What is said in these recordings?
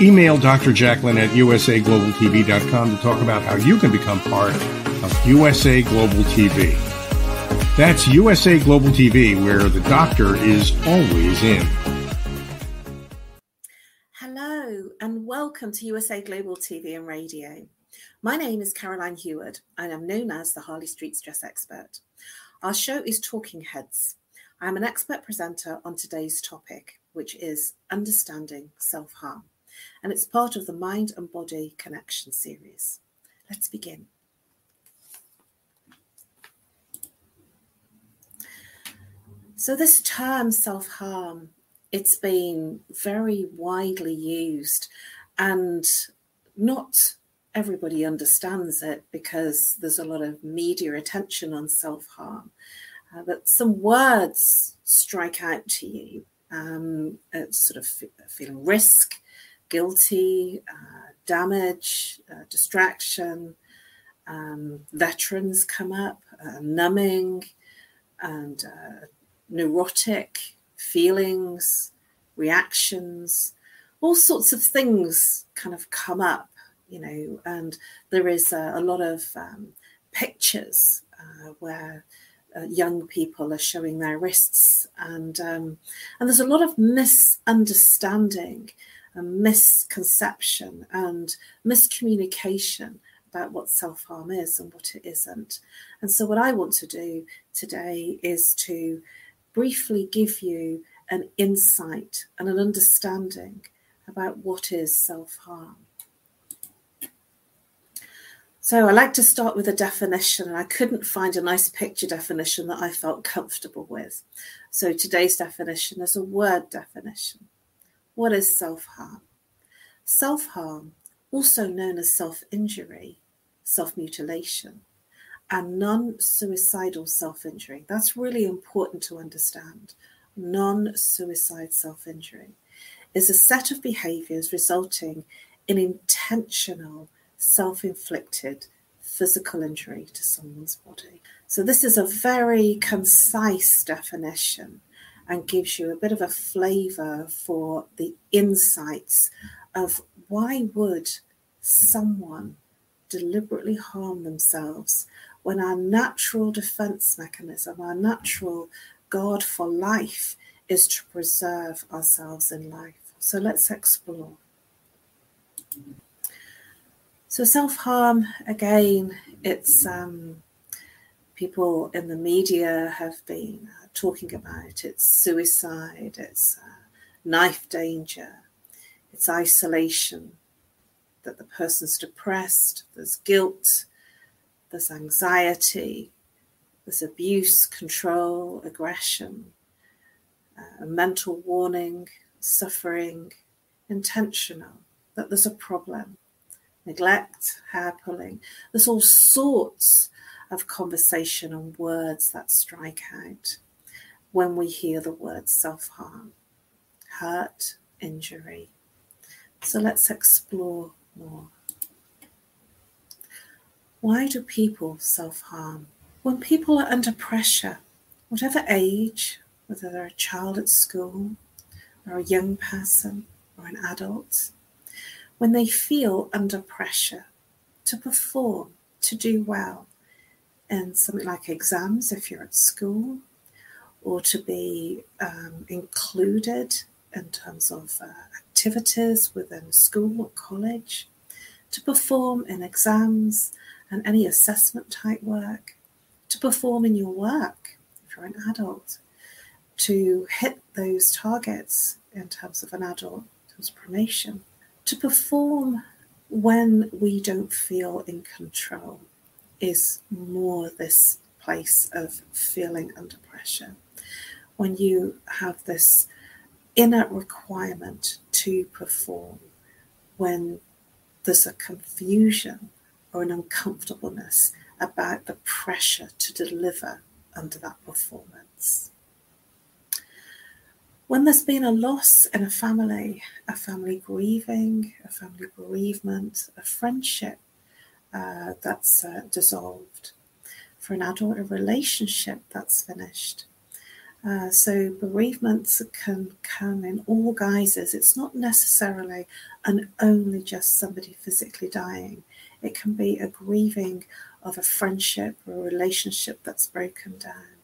Email Dr. Jacqueline at usaglobaltv.com to talk about how you can become part of USA Global TV. That's USA Global TV, where the doctor is always in. Hello, and welcome to USA Global TV and Radio. My name is Caroline Heward, and I'm known as the Harley Street Stress Expert. Our show is Talking Heads. I am an expert presenter on today's topic, which is understanding self harm, and it's part of the Mind and Body Connection series. Let's begin. So, this term self harm, it's been very widely used, and not everybody understands it because there's a lot of media attention on self harm uh, but some words strike out to you. Um, sort of feeling risk, guilty, uh, damage, uh, distraction. Um, veterans come up, uh, numbing, and uh, neurotic feelings, reactions, all sorts of things kind of come up, you know, and there is a, a lot of um, pictures uh, where uh, young people are showing their wrists, and um, and there's a lot of misunderstanding, misconception, and miscommunication about what self harm is and what it isn't. And so, what I want to do today is to briefly give you an insight and an understanding about what is self harm. So I like to start with a definition, and I couldn't find a nice picture definition that I felt comfortable with. So today's definition is a word definition. What is self harm? Self harm, also known as self injury, self mutilation, and non suicidal self injury. That's really important to understand. Non suicide self injury is a set of behaviors resulting in intentional self inflicted physical injury to someone's body. So, this is a very concise definition and gives you a bit of a flavor for the insights of why would someone deliberately harm themselves when our natural defense mechanism, our natural guard for life is to preserve ourselves in life. So let's explore. So self harm again, it's um, people in the media have been uh, talking about it's suicide, it's uh, knife danger, it's isolation, that the person's depressed, there's guilt, there's anxiety, there's abuse, control, aggression, uh, a mental warning, suffering, intentional, that there's a problem neglect, hair pulling. There's all sorts of conversation and words that strike out when we hear the word self harm, hurt, injury. So let's explore more. Why do people self harm? When people are under pressure, whatever age, whether they're a child at school, or a young person, or an adult, when they feel under pressure to perform, to do well in something like exams if you're at school, or to be um, included in terms of uh, activities within school or college, to perform in exams and any assessment type work, to perform in your work if you're an adult, to hit those targets in terms of an adult, in terms of promotion to perform when we don't feel in control is more this place of feeling under pressure. When you have this inner requirement to perform, when there's a confusion or an uncomfortableness about the pressure to deliver under that performance. When there's been a loss in a family, a family grieving, a family bereavement, a friendship uh, that's uh, dissolved, for an adult, a relationship that's finished. Uh, so bereavements can come in all guises. It's not necessarily and only just somebody physically dying. It can be a grieving of a friendship or a relationship that's broken down.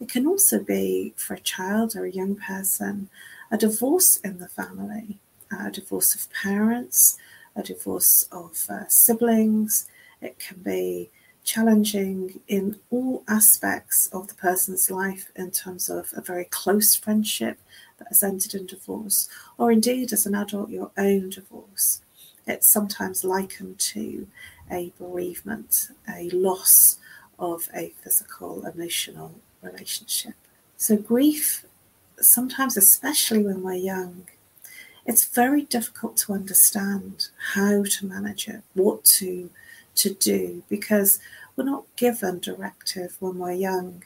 It can also be for a child or a young person a divorce in the family, a divorce of parents, a divorce of uh, siblings. It can be challenging in all aspects of the person's life in terms of a very close friendship that has ended in divorce, or indeed as an adult, your own divorce. It's sometimes likened to a bereavement, a loss of a physical, emotional relationship. So, grief, sometimes, especially when we're young, it's very difficult to understand how to manage it, what to to do because we're not given directive when we're young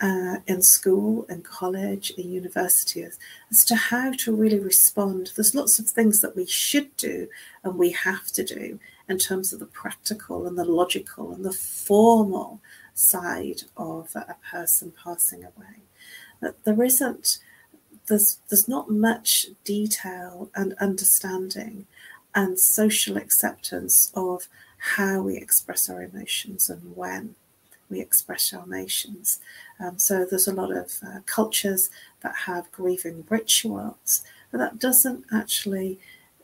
uh, in school, in college, in university as, to how to really respond. There's lots of things that we should do and we have to do in terms of the practical and the logical and the formal side of a person passing away. That there isn't there's there's not much detail and understanding and social acceptance of how we express our emotions and when we express our emotions. Um, so there's a lot of uh, cultures that have grieving rituals, but that doesn't actually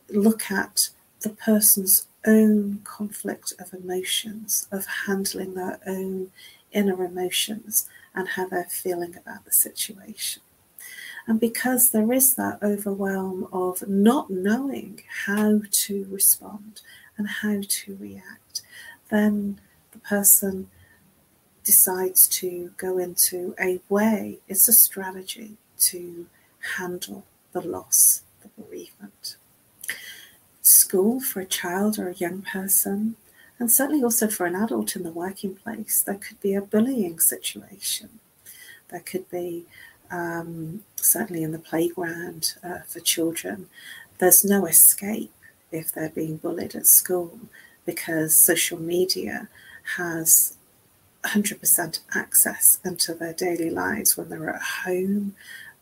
look at the person's own conflict of emotions, of handling their own inner emotions and how they're feeling about the situation. And because there is that overwhelm of not knowing how to respond and how to react, then the person decides to go into a way, it's a strategy to handle the loss, the bereavement. School for a child or a young person, and certainly also for an adult in the working place, there could be a bullying situation. There could be um, certainly in the playground uh, for children, there's no escape if they're being bullied at school because social media has 100% access into their daily lives when they're at home,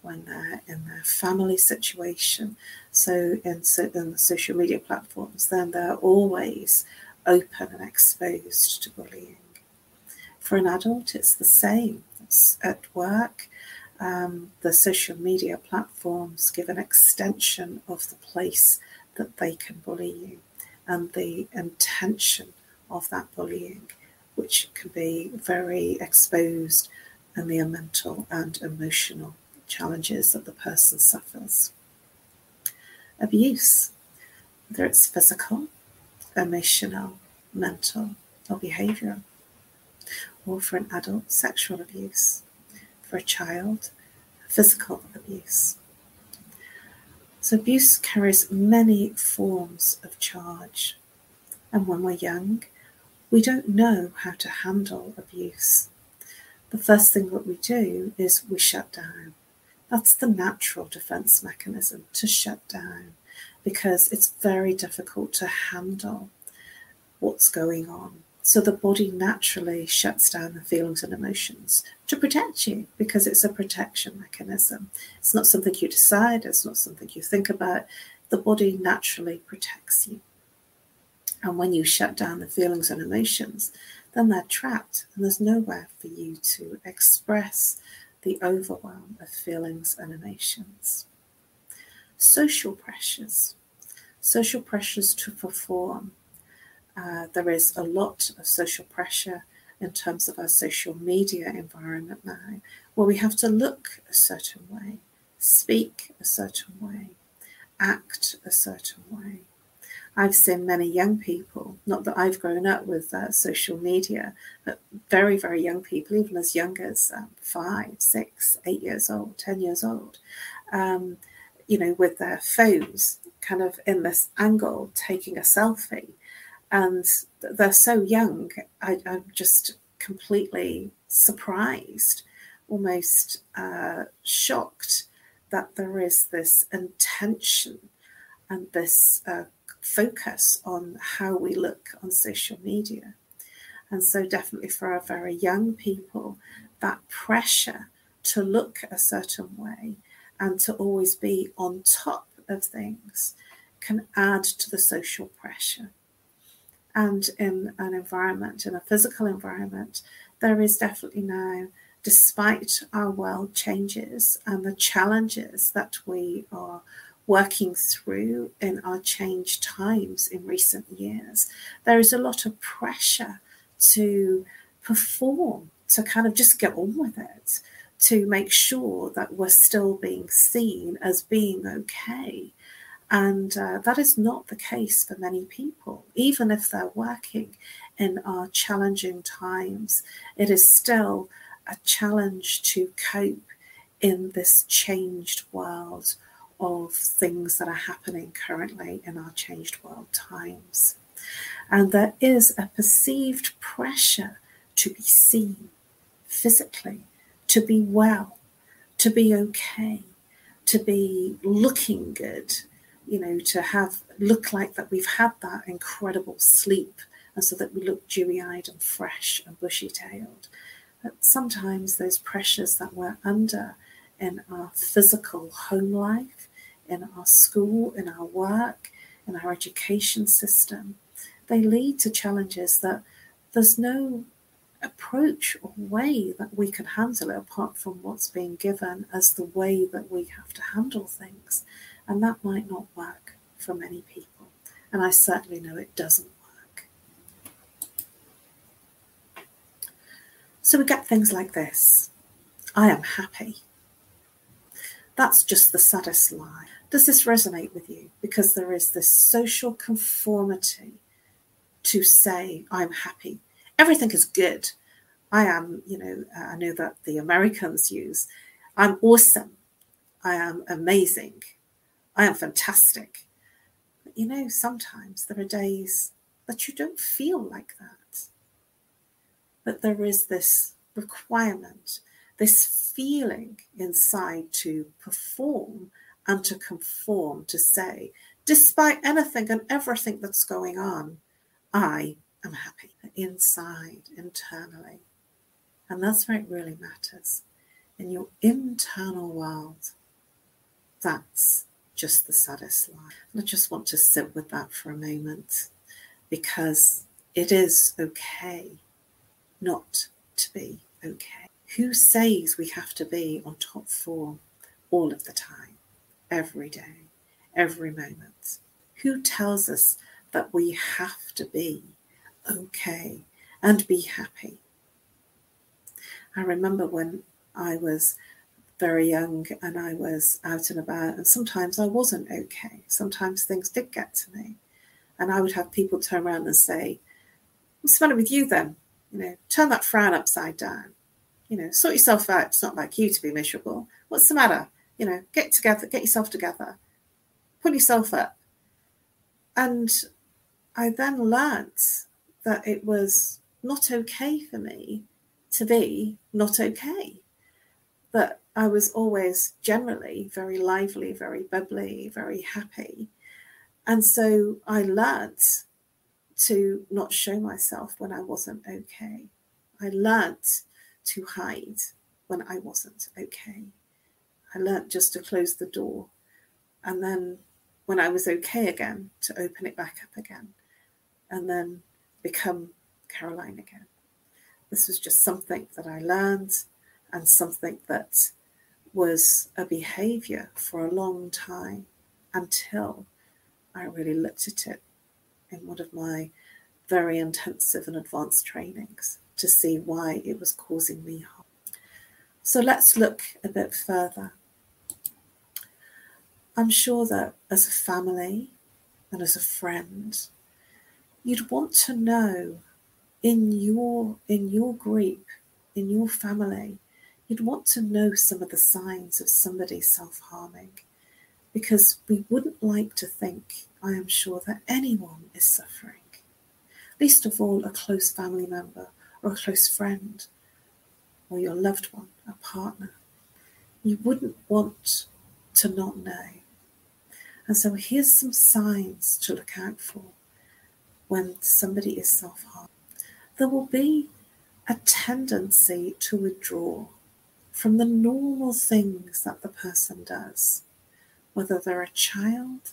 when they're in their family situation. So, in, in the social media platforms, then they're always open and exposed to bullying. For an adult, it's the same. It's at work, um, the social media platforms give an extension of the place that they can bully you and the intention of that bullying, which can be very exposed and the mental and emotional challenges that the person suffers. Abuse, whether it's physical, emotional, mental, or behavioural, or for an adult, sexual abuse for a child, physical abuse. So, abuse carries many forms of charge. And when we're young, we don't know how to handle abuse. The first thing that we do is we shut down. That's the natural defense mechanism to shut down because it's very difficult to handle what's going on. So the body naturally shuts down the feelings and emotions to protect you because it's a protection mechanism. It's not something you decide, it's not something you think about. The body naturally protects you. And when you shut down the feelings and emotions, then they're trapped and there's nowhere for you to express the overwhelm of feelings and emotions. Social pressures. Social pressures to perform uh, there is a lot of social pressure in terms of our social media environment now, where we have to look a certain way, speak a certain way, act a certain way. I've seen many young people, not that I've grown up with uh, social media, but very, very young people, even as young as um, five, six, eight years old, 10 years old, um, you know, with their phones kind of in this angle, taking a selfie and they're so young. I, am just completely surprised, almost uh, shocked that there is this intention and this uh, focus on how we look on social media. And so, definitely for our very young people, that pressure to look a certain way and to always be on top of things can add to the social pressure. And in an environment, in a physical environment, there is definitely now, despite our world changes and the challenges that we are working through in our changed times in recent years, there is a lot of pressure to perform, to kind of just get on with it, to make sure that we're still being seen as being okay. And uh, that is not the case for many people. Even if they're working in our challenging times, it is still a challenge to cope in this changed world of things that are happening currently in our changed world times. And there is a perceived pressure to be seen physically, to be well, to be okay, to be looking good, you know, to have look like that we've had that incredible sleep, and so that we look dewy eyed and fresh and bushy tailed. But sometimes those pressures that we're under in our physical home life, in our school, in our work, in our education system, they lead to challenges that there's no approach or way that we can handle it apart from what's being given as the way that we have to handle things. And that might not work for many people. And I certainly know it doesn't work. So we get things like this I am happy. That's just the saddest lie. Does this resonate with you? Because there is this social conformity to say, I'm happy. Everything is good. I am, you know, I know that the Americans use, I'm awesome. I am amazing. I am fantastic. But you know, sometimes there are days that you don't feel like that. That there is this requirement, this feeling inside to perform and to conform, to say, despite anything and everything that's going on, I am happy inside, internally. And that's where it really matters. In your internal world, that's just the saddest line. And I just want to sit with that for a moment because it is okay not to be okay. Who says we have to be on top form all of the time, every day, every moment? Who tells us that we have to be okay and be happy? I remember when I was very young and I was out and about, and sometimes I wasn't okay. Sometimes things did get to me. And I would have people turn around and say, What's the matter with you then? You know, turn that frown upside down. You know, sort yourself out. It's not like you to be miserable. What's the matter? You know, get together, get yourself together, pull yourself up. And I then learnt that it was not okay for me to be not okay. But I was always generally very lively, very bubbly, very happy. And so I learnt to not show myself when I wasn't okay. I learnt to hide when I wasn't okay. I learnt just to close the door. And then when I was okay again, to open it back up again. And then become Caroline again. This was just something that I learned and something that was a behavior for a long time until I really looked at it in one of my very intensive and advanced trainings to see why it was causing me harm. So let's look a bit further. I'm sure that as a family and as a friend, you'd want to know in your in your group, in your family, you'd want to know some of the signs of somebody self-harming because we wouldn't like to think, I am sure, that anyone is suffering. least of all a close family member or a close friend or your loved one, a partner. You wouldn't want to not know. And so here's some signs to look out for when somebody is self harm. There will be a tendency to withdraw from the normal things that the person does, whether they're a child,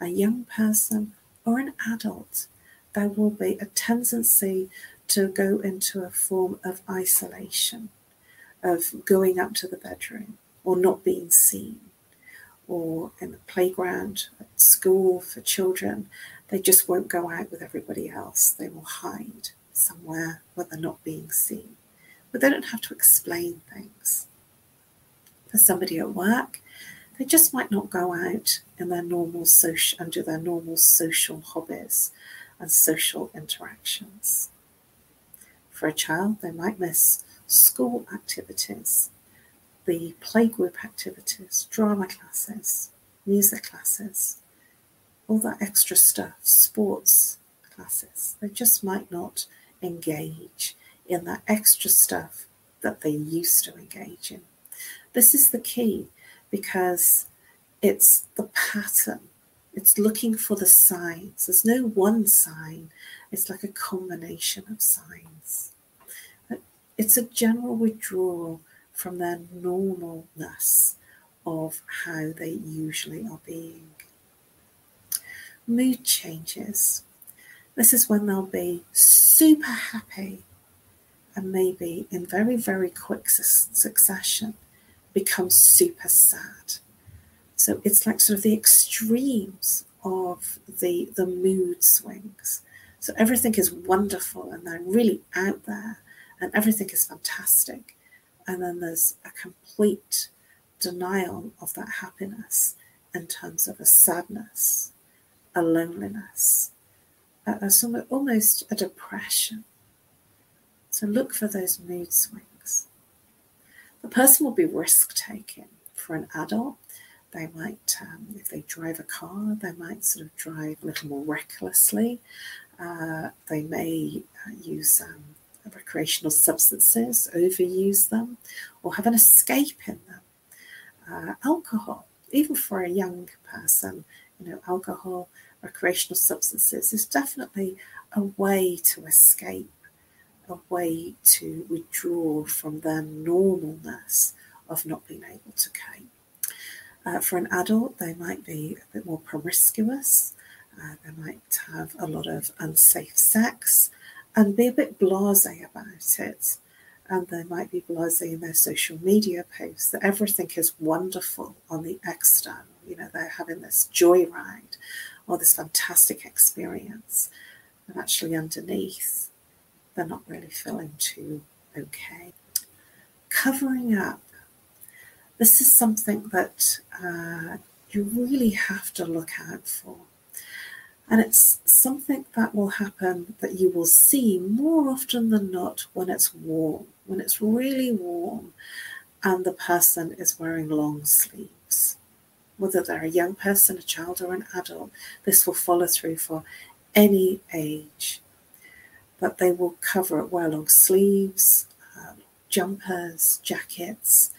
a young person, or an adult. There will be a tendency to go into a form of isolation, of going up to the bedroom or not being seen or in the playground at school for children, they just won't go out with everybody else. They will hide somewhere where they're not being seen. But they don't have to explain things. For somebody at work, they just might not go out in their normal social and do their normal social hobbies and social interactions. For a child, they might miss school activities the playgroup activities, drama classes, music classes, all that extra stuff, sports classes. They just might not engage in that extra stuff that they used to engage in. This is the key because it's the pattern. It's looking for the signs. There's no one sign, it's like a combination of signs. It's a general withdrawal from their normalness of how they usually are being. Mood changes. This is when they'll be super happy and maybe in very, very quick su- succession become super sad. So it's like sort of the extremes of the, the mood swings. So everything is wonderful and they're really out there and everything is fantastic and then there's a complete denial of that happiness in terms of a sadness, a loneliness, a, a, almost a depression. So look for those mood swings. The person will be risk taking. For an adult, they might, um, if they drive a car, they might sort of drive a little more recklessly. Uh, they may uh, use um, recreational substances, overuse them, or have an escape in them. Uh, alcohol, even for a young person, you know, alcohol, recreational substances is definitely a way to escape, a way to withdraw from their normalness of not being able to cope. Uh, for an adult, they might be a bit more promiscuous. Uh, they might have a lot of unsafe sex and be a bit blasé about it. And they might be blasé in their social media posts that everything is wonderful on the external. You know, they're having this joyride or this fantastic experience. And actually, underneath, they're not really feeling too okay. Covering up. This is something that uh, you really have to look out for. And it's something that will happen that you will see more often than not when it's warm, when it's really warm and the person is wearing long sleeves. Whether they're a young person, a child, or an adult, this will follow through for any age. But they will cover it, well long sleeves, uh, jumpers, jackets,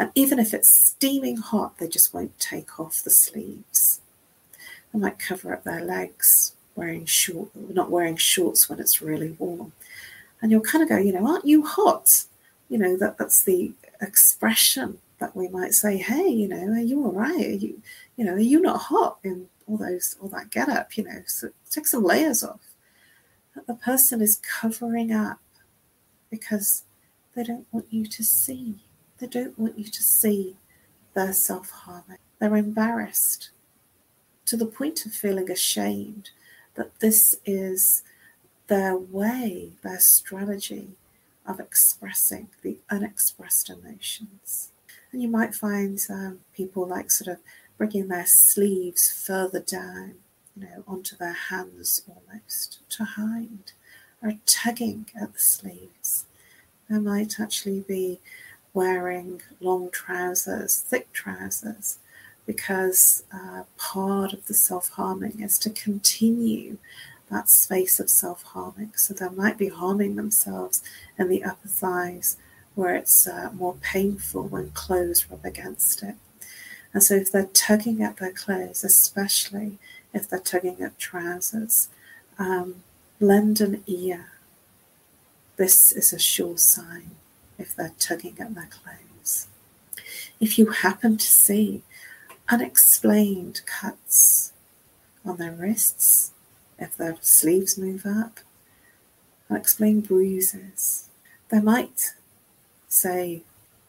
and even if it's steaming hot, they just won't take off the sleeves. They might cover up their legs, wearing short, not wearing shorts when it's really warm. And you'll kind of go, you know, aren't you hot? You know, that, that's the expression that we might say, hey, you know, are you all right? Are you, you know, are you not hot in all those, all that get up, you know, so take some layers off. The person is covering up because they don't want you to see. They don't want you to see their self harming. They're embarrassed to the point of feeling ashamed that this is their way, their strategy of expressing the unexpressed emotions. And you might find um, people like sort of bringing their sleeves further down, you know, onto their hands almost to hide, or tugging at the sleeves. They might actually be wearing long trousers, thick trousers, because uh, part of the self harming is to continue that space of self harming. So they might be harming themselves in the upper thighs where it's uh, more painful when clothes rub against it. And so if they're tugging at their clothes, especially if they're tugging at trousers, um, lend an ear. This is a sure sign if they're tugging at their clothes. If you happen to see unexplained cuts on their wrists, if their sleeves move up, unexplained bruises, they might say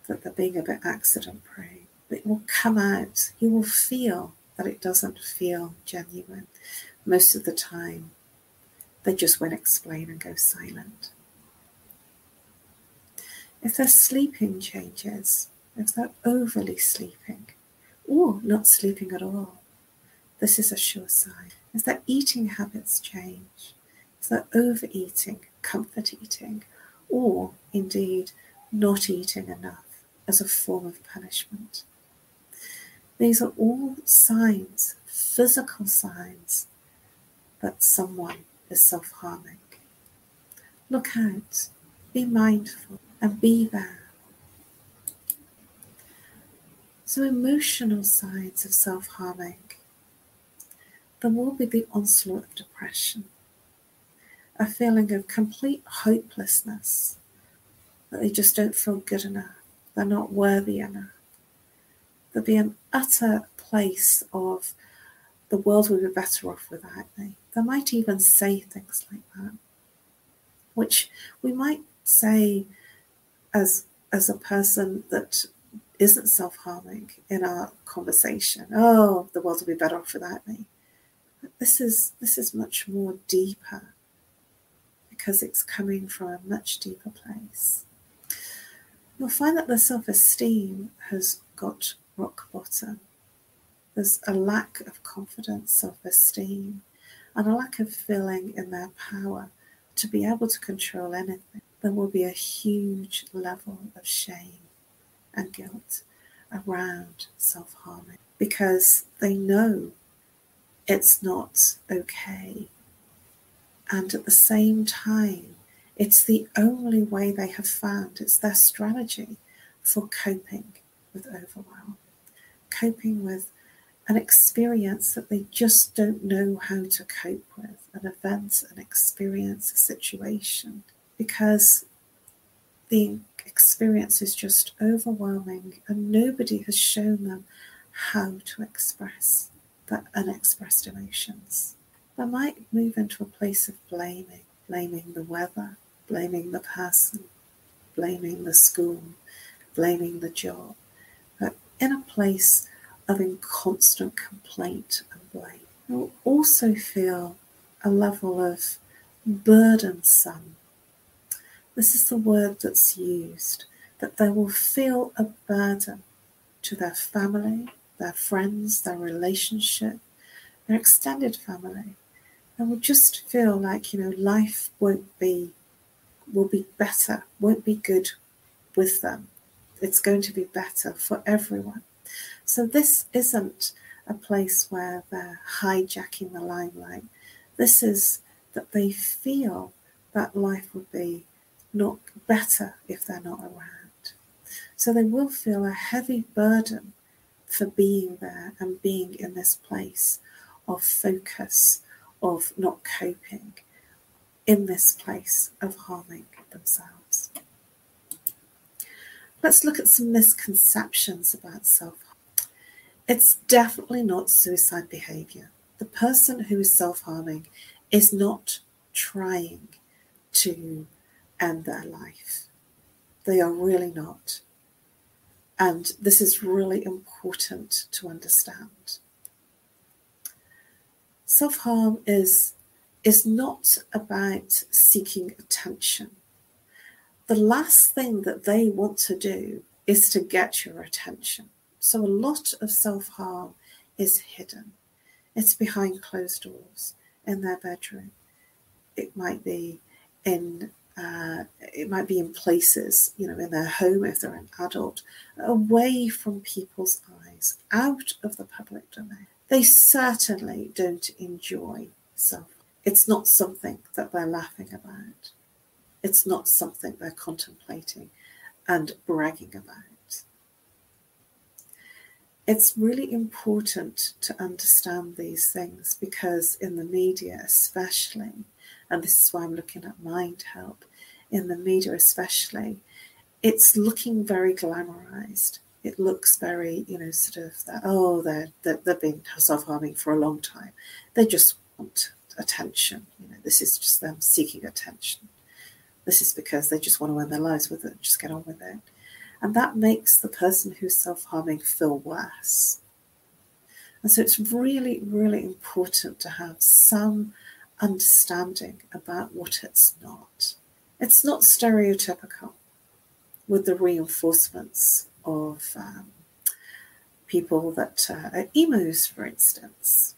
that they're being a bit accident prone. But it will come out. You will feel that it doesn't feel genuine. Most of the time, they just won't explain and go silent. If their sleeping changes, if they're overly sleeping, or not sleeping at all, this is a sure sign. If their eating habits change, if they're overeating, comfort eating, or indeed not eating enough as a form of punishment. These are all signs, physical signs, that someone is self harming. Look out, be mindful, and be there. So, emotional signs of self harming. There will be the onslaught of depression, a feeling of complete hopelessness that they just don't feel good enough, they're not worthy enough. There'll be an utter place of the world would be better off without me. They might even say things like that, which we might say as as a person that isn't self-harming in our conversation. Oh, the world would be better off without me. But this is this is much more deeper because it's coming from a much deeper place you'll find that the self esteem has got rock bottom. There's a lack of confidence, self esteem, and a lack of feeling in their power to be able to control anything. There will be a huge level of shame and guilt around self harming because they know it's not okay. And at the same time, it's the only way they have found. It's their strategy for coping with overwhelm, coping with an experience that they just don't know how to cope with, an event, an experience, a situation, because the experience is just overwhelming and nobody has shown them how to express the unexpressed emotions. They might move into a place of blaming, blaming the weather, blaming the person, blaming the school, blaming the job, in a place of constant complaint and blame. You'll also feel a level of burdensome. This is the word that's used, that they will feel a burden to their family, their friends, their relationship, their extended family. They will just feel like, you know, life won't be will be better, won't be good with them. It's going to be better for everyone. So this isn't a place where they're hijacking the limelight. This is that they feel that life would be not better if they're not around. So they will feel a heavy burden for being there and being in this place of focus, of not coping, in this place of harming themselves. Let's look at some misconceptions about self harm. It's definitely not suicide behavior. The person who is self harming is not trying to end their life. They are really not. And this is really important to understand. Self harm is is not about seeking attention. The last thing that they want to do is to get your attention. So a lot of self harm is hidden. It's behind closed doors in their bedroom. It might be in uh, it might be in places, you know, in their home if they're an adult, away from people's eyes, out of the public domain. They certainly don't enjoy self It's not something that they're laughing about. It's not something they're contemplating and bragging about. It's really important to understand these things because, in the media, especially, and this is why I'm looking at Mind Help, in the media, especially, it's looking very glamorized. It looks very, you know, sort of that, oh, they're, they're, they've been self harming for a long time. They just want attention. You know, this is just them seeking attention. This is because they just want to end their lives with it, just get on with it. And that makes the person who's self harming feel worse. And so it's really, really important to have some understanding about what it's not. It's not stereotypical with the reinforcements of um, people that uh, are emos, for instance.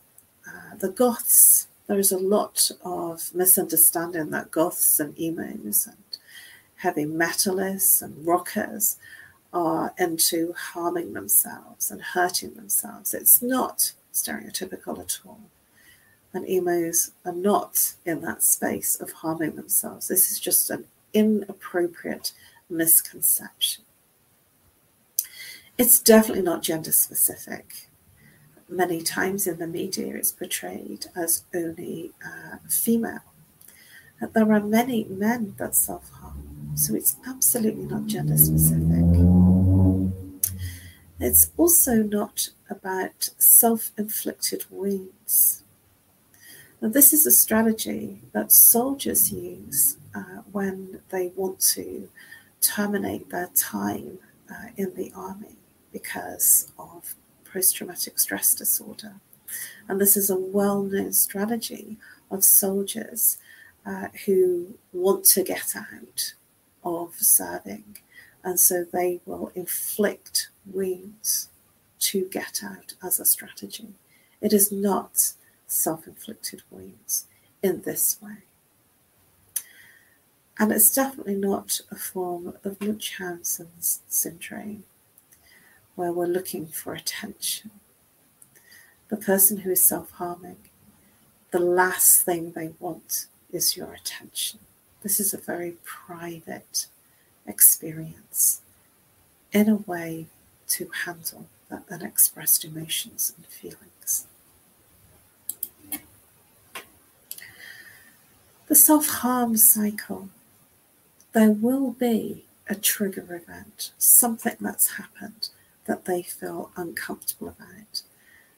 Uh, the goths there's a lot of misunderstanding that goths and emos and heavy metalists and rockers are into harming themselves and hurting themselves. It's not stereotypical at all. And emos are not in that space of harming themselves. This is just an inappropriate misconception. It's definitely not gender specific many times in the media it's portrayed as only uh, female. There are many men that self harm, so it's absolutely not gender specific. It's also not about self inflicted wounds. Now, this is a strategy that soldiers use uh, when they want to terminate their time uh, in the army because of post traumatic stress disorder. And this is a well known strategy of soldiers uh, who want to get out of serving. And so they will inflict wounds to get out as a strategy. It is not self inflicted wounds in this way. And it's definitely not a form of Munchausen's syndrome where we're looking for attention. The person who is self harming, the last thing they want is your attention. This is a very private experience in a way to handle that unexpressed emotions and feelings. The self harm cycle, there will be a trigger event, something that's happened that they feel uncomfortable about,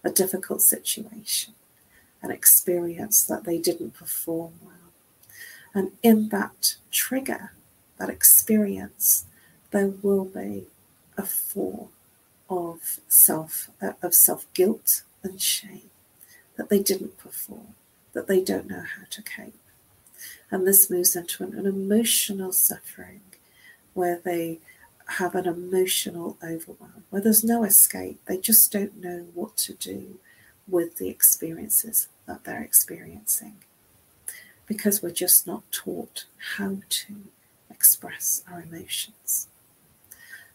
a difficult situation, an experience that they didn't perform well. And in that trigger, that experience, there will be a form of self uh, of self guilt and shame that they didn't perform, that they don't know how to cope. And this moves into an, an emotional suffering where they have an emotional overwhelm where there's no escape. They just don't know what to do with the experiences that they're experiencing because we're just not taught how to express our emotions.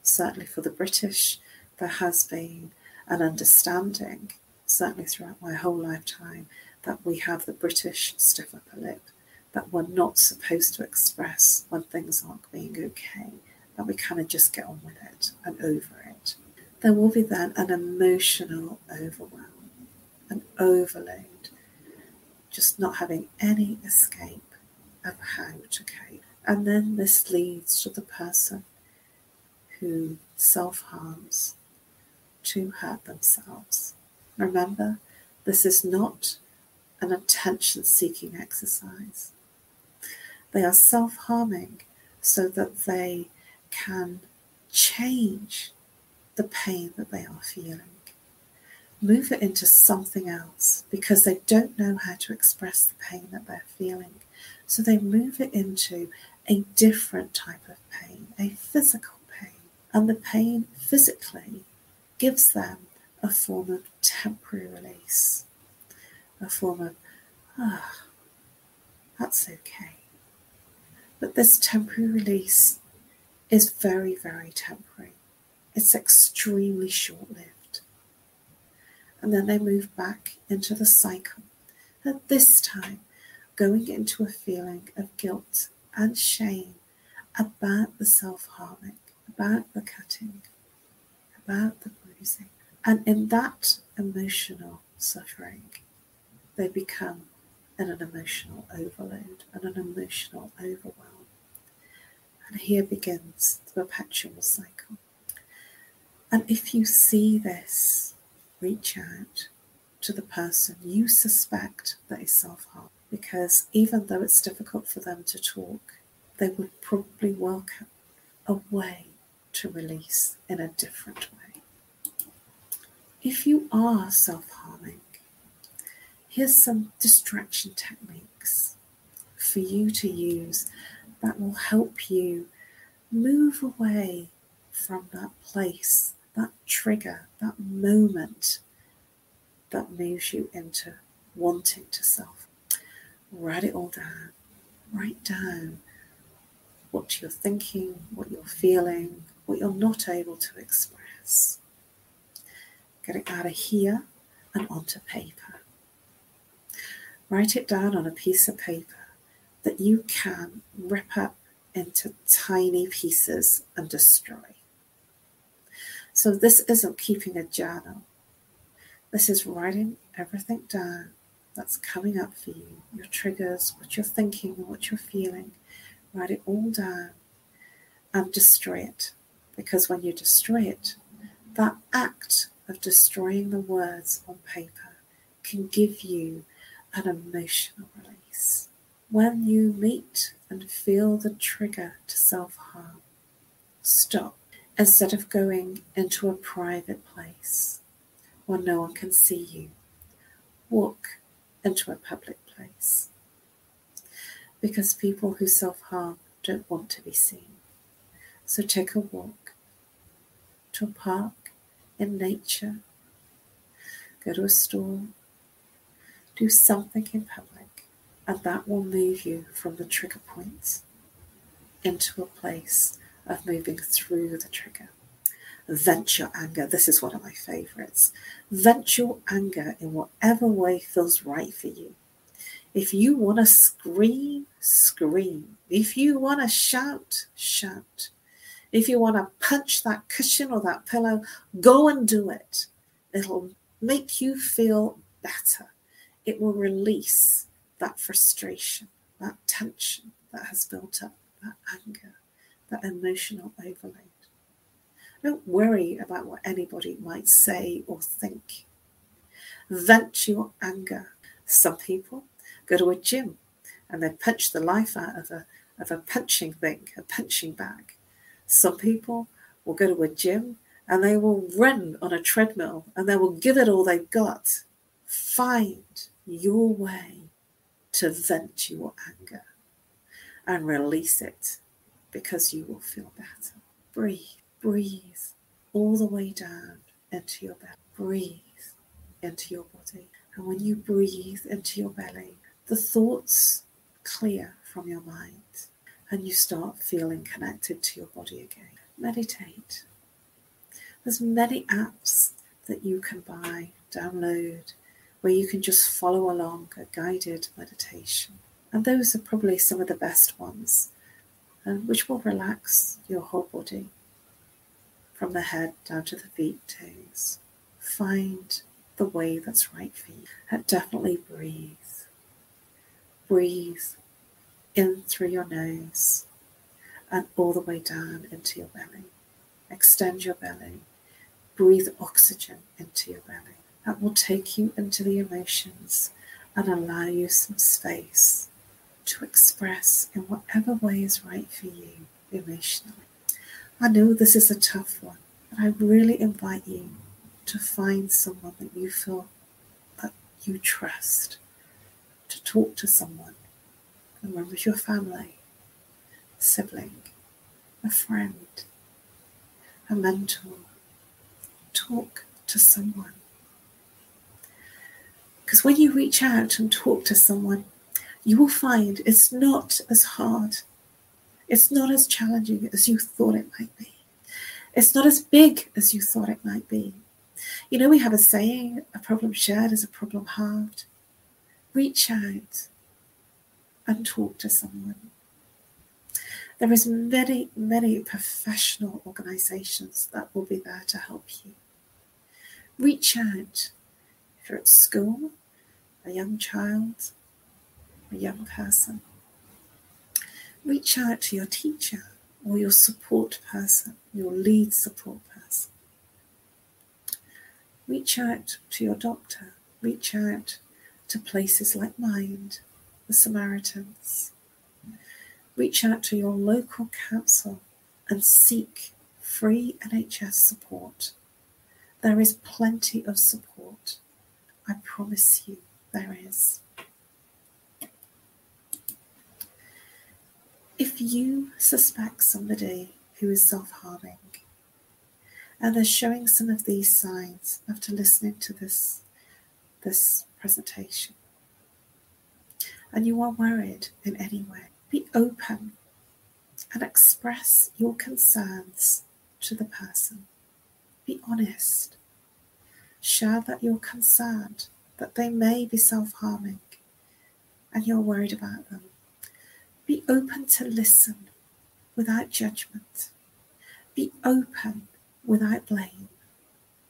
Certainly for the British, there has been an understanding, certainly throughout my whole lifetime, that we have the British stiff upper lip, that we're not supposed to express when things aren't being okay and we kind of just get on with it and over it. There will be then an emotional overwhelm, an overload, just not having any escape of how to cope. And then this leads to the person who self harms to hurt themselves. Remember, this is not an attention seeking exercise. They are self harming so that they can change the pain that they are feeling. Move it into something else because they don't know how to express the pain that they're feeling. So they move it into a different type of pain, a physical pain. And the pain physically gives them a form of temporary release, a form of, ah, oh, that's okay. But this temporary release is very, very temporary. It's extremely short lived. And then they move back into the cycle. At this time, going into a feeling of guilt and shame about the self harming, about the cutting, about the bruising. And in that emotional suffering, they become in an emotional overload and an emotional overwhelm. And here begins the perpetual cycle. And if you see this, reach out to the person you suspect that is self harm. Because even though it's difficult for them to talk, they would probably welcome a way to release in a different way. If you are self harming, here's some distraction techniques for you to use that will help you move away from that place, that trigger, that moment that moves you into wanting to self. Write it all down. Write down what you're thinking, what you're feeling, what you're not able to express. Get it out of here and onto paper. Write it down on a piece of paper that you can rip up into tiny pieces and destroy. So, this isn't keeping a journal. This is writing everything down that's coming up for you your triggers, what you're thinking, what you're feeling. Write it all down and destroy it. Because when you destroy it, that act of destroying the words on paper can give you an emotional release. When you meet and feel the trigger to self harm, stop instead of going into a private place where no one can see you. Walk into a public place. Because people who self harm don't want to be seen. So take a walk to a park in nature, go to a store, do something in public, and that will move you from the trigger points into a place of moving through the trigger. Vent your anger. This is one of my favorites. Vent your anger in whatever way feels right for you. If you want to scream, scream. If you want to shout, shout. If you want to punch that cushion or that pillow, go and do it. It'll make you feel better. It will release that frustration, that tension that has built up, that anger, that emotional overload. Don't worry about what anybody might say or think. Vent your anger. Some people go to a gym and they punch the life out of a, of a punching thing, a punching bag. Some people will go to a gym and they will run on a treadmill and they will give it all they've got. Find your way to vent your anger and release it because you will feel better. Breathe. Breathe all the way down into your belly. Breathe into your body. And when you breathe into your belly, the thoughts clear from your mind and you start feeling connected to your body again. Meditate. There's many apps that you can buy, download, where you can just follow along a guided meditation. And those are probably some of the best ones, um, which will relax your whole body from the head down to the feet, toes. Find the way that's right for you. And definitely breathe. Breathe in through your nose and all the way down into your belly. Extend your belly. Breathe oxygen into your belly. That will take you into the emotions and allow you some space to express in whatever way is right for you emotionally. I know this is a tough one, but I really invite you to find someone that you feel that you trust, to talk to someone, a member of your family, sibling, a friend, a mentor. Talk to someone. Because when you reach out and talk to someone, you will find it's not as hard it's not as challenging as you thought it might be. It's not as big as you thought it might be. You know, we have a saying a problem shared is a problem halved. Reach out, and talk to someone. There is many, many professional organisations that will be there to help you. Reach out if you're at school, a young child, a young person. Reach out to your teacher or your support person, your lead support person. Reach out to your doctor. Reach out to places like Mind, the Samaritans. Reach out to your local council and seek free NHS support. There is plenty of support. I promise you there is. If you suspect somebody who is self harming and they're showing some of these signs after listening to this, this presentation, and you are worried in any way, be open and express your concerns to the person. Be honest. Share that you're concerned that they may be self harming and you're worried about them. Be open to listen without judgment. Be open without blame,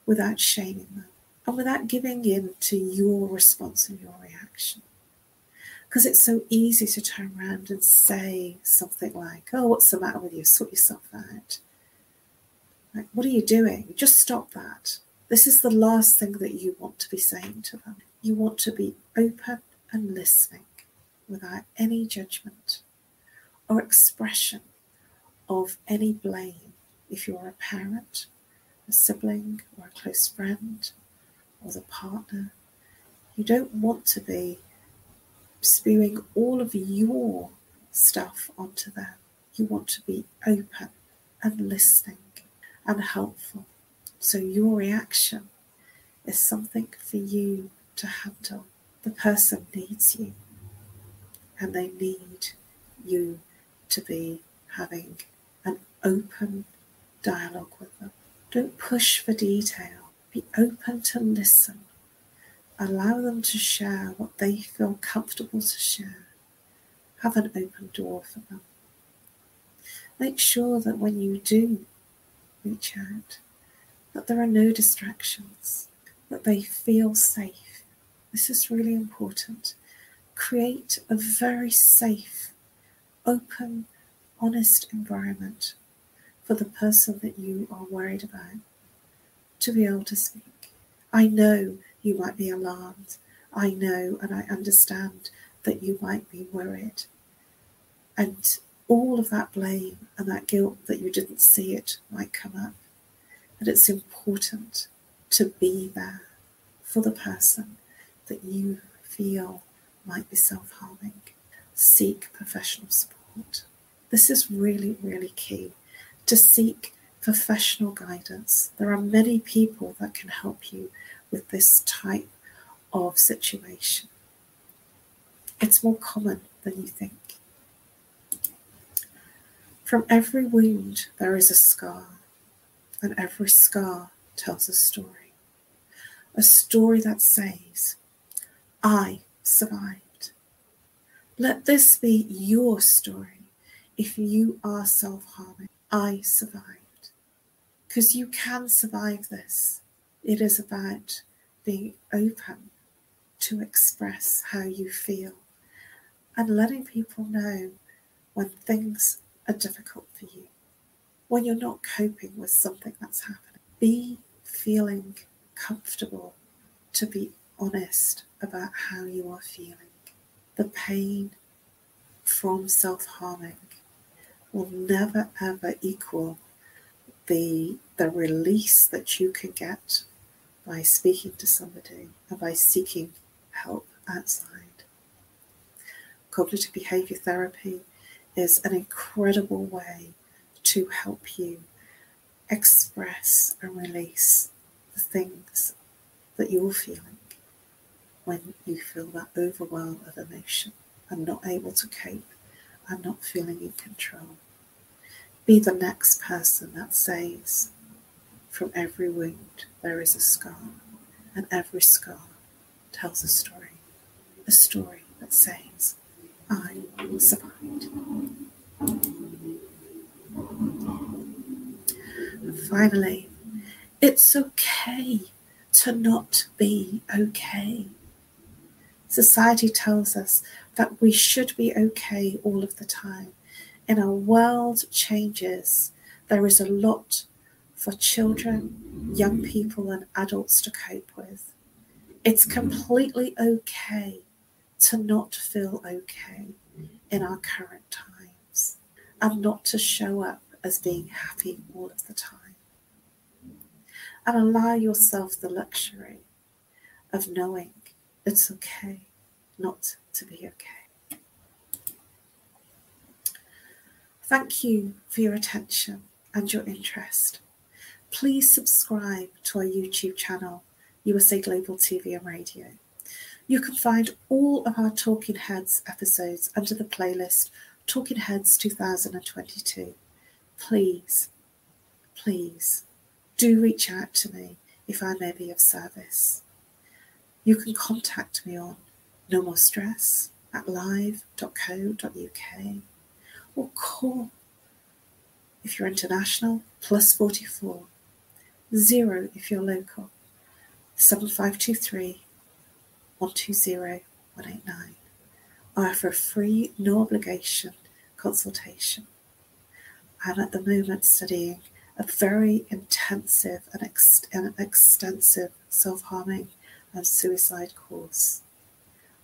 without shaming them, and without giving in to your response and your reaction. Because it's so easy to turn around and say something like, Oh, what's the matter with you? Sort yourself out. Like, what are you doing? Just stop that. This is the last thing that you want to be saying to them. You want to be open and listening without any judgment or expression of any blame if you're a parent, a sibling, or a close friend, or the partner. You don't want to be spewing all of your stuff onto them. You want to be open and listening and helpful. So your reaction is something for you to handle. The person needs you and they need you to be having an open dialogue with them. Don't push for detail. Be open to listen Allow them to share what they feel comfortable to share. Have an open door for them. Make sure that when you do reach out, that there are no distractions, that they feel safe. This is really important. Create a very safe, open, honest environment for the person that you are worried about to be able to speak. I know you might be alarmed. I know and I understand that you might be worried. And all of that blame and that guilt that you didn't see it might come up. And it's important to be there for the person that you feel might be self harming. Seek professional support. This is really, really key to seek professional guidance. There are many people that can help you with this type of situation. It's more common than you think. From every wound, there is a scar, and every scar tells a story. A story that says, I survived. Let this be your story if you are self harming. I survived. Because you can survive this it is about being open to express how you feel and letting people know when things are difficult for you, when you're not coping with something that's happening. Be feeling comfortable to be honest about how you are feeling. The pain from self harming will never ever equal the, the release that you can get by speaking to somebody and by seeking help outside. Cognitive behavior therapy is an incredible way to help you express and release the things that you're feeling when you feel that overwhelm of emotion and not able to cope and not feeling in control. Be the next person that says, from every wound there is a scar, and every scar tells a story. A story that says, I survived. Finally, it's okay to not be okay. Society tells us that we should be okay all of the time. In our world changes, there is a lot for children, young people, and adults to cope with. It's completely okay to not feel okay in our current times and not to show up as being happy all of the time. And allow yourself the luxury of knowing it's okay not to be okay. Thank you for your attention and your interest. Please subscribe to our YouTube channel, USA Global TV and Radio. You can find all of our Talking Heads episodes under the playlist Talking Heads 2022. Please, please do reach out to me if I may be of service. You can contact me on no more stress at live.co.uk or call if you're international plus 44 0 if you're local 7523 120 189 I offer a free no obligation consultation I'm at the moment studying a very intensive and, ex- and extensive self-harming and suicide course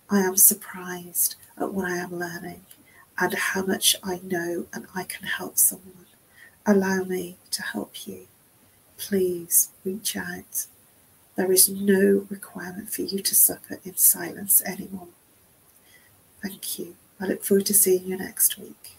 I am surprised at what I am learning and how much I know and I can help someone. Allow me to help you. Please reach out. There is no requirement for you to suffer in silence anymore. Thank you. I look forward to seeing you next week.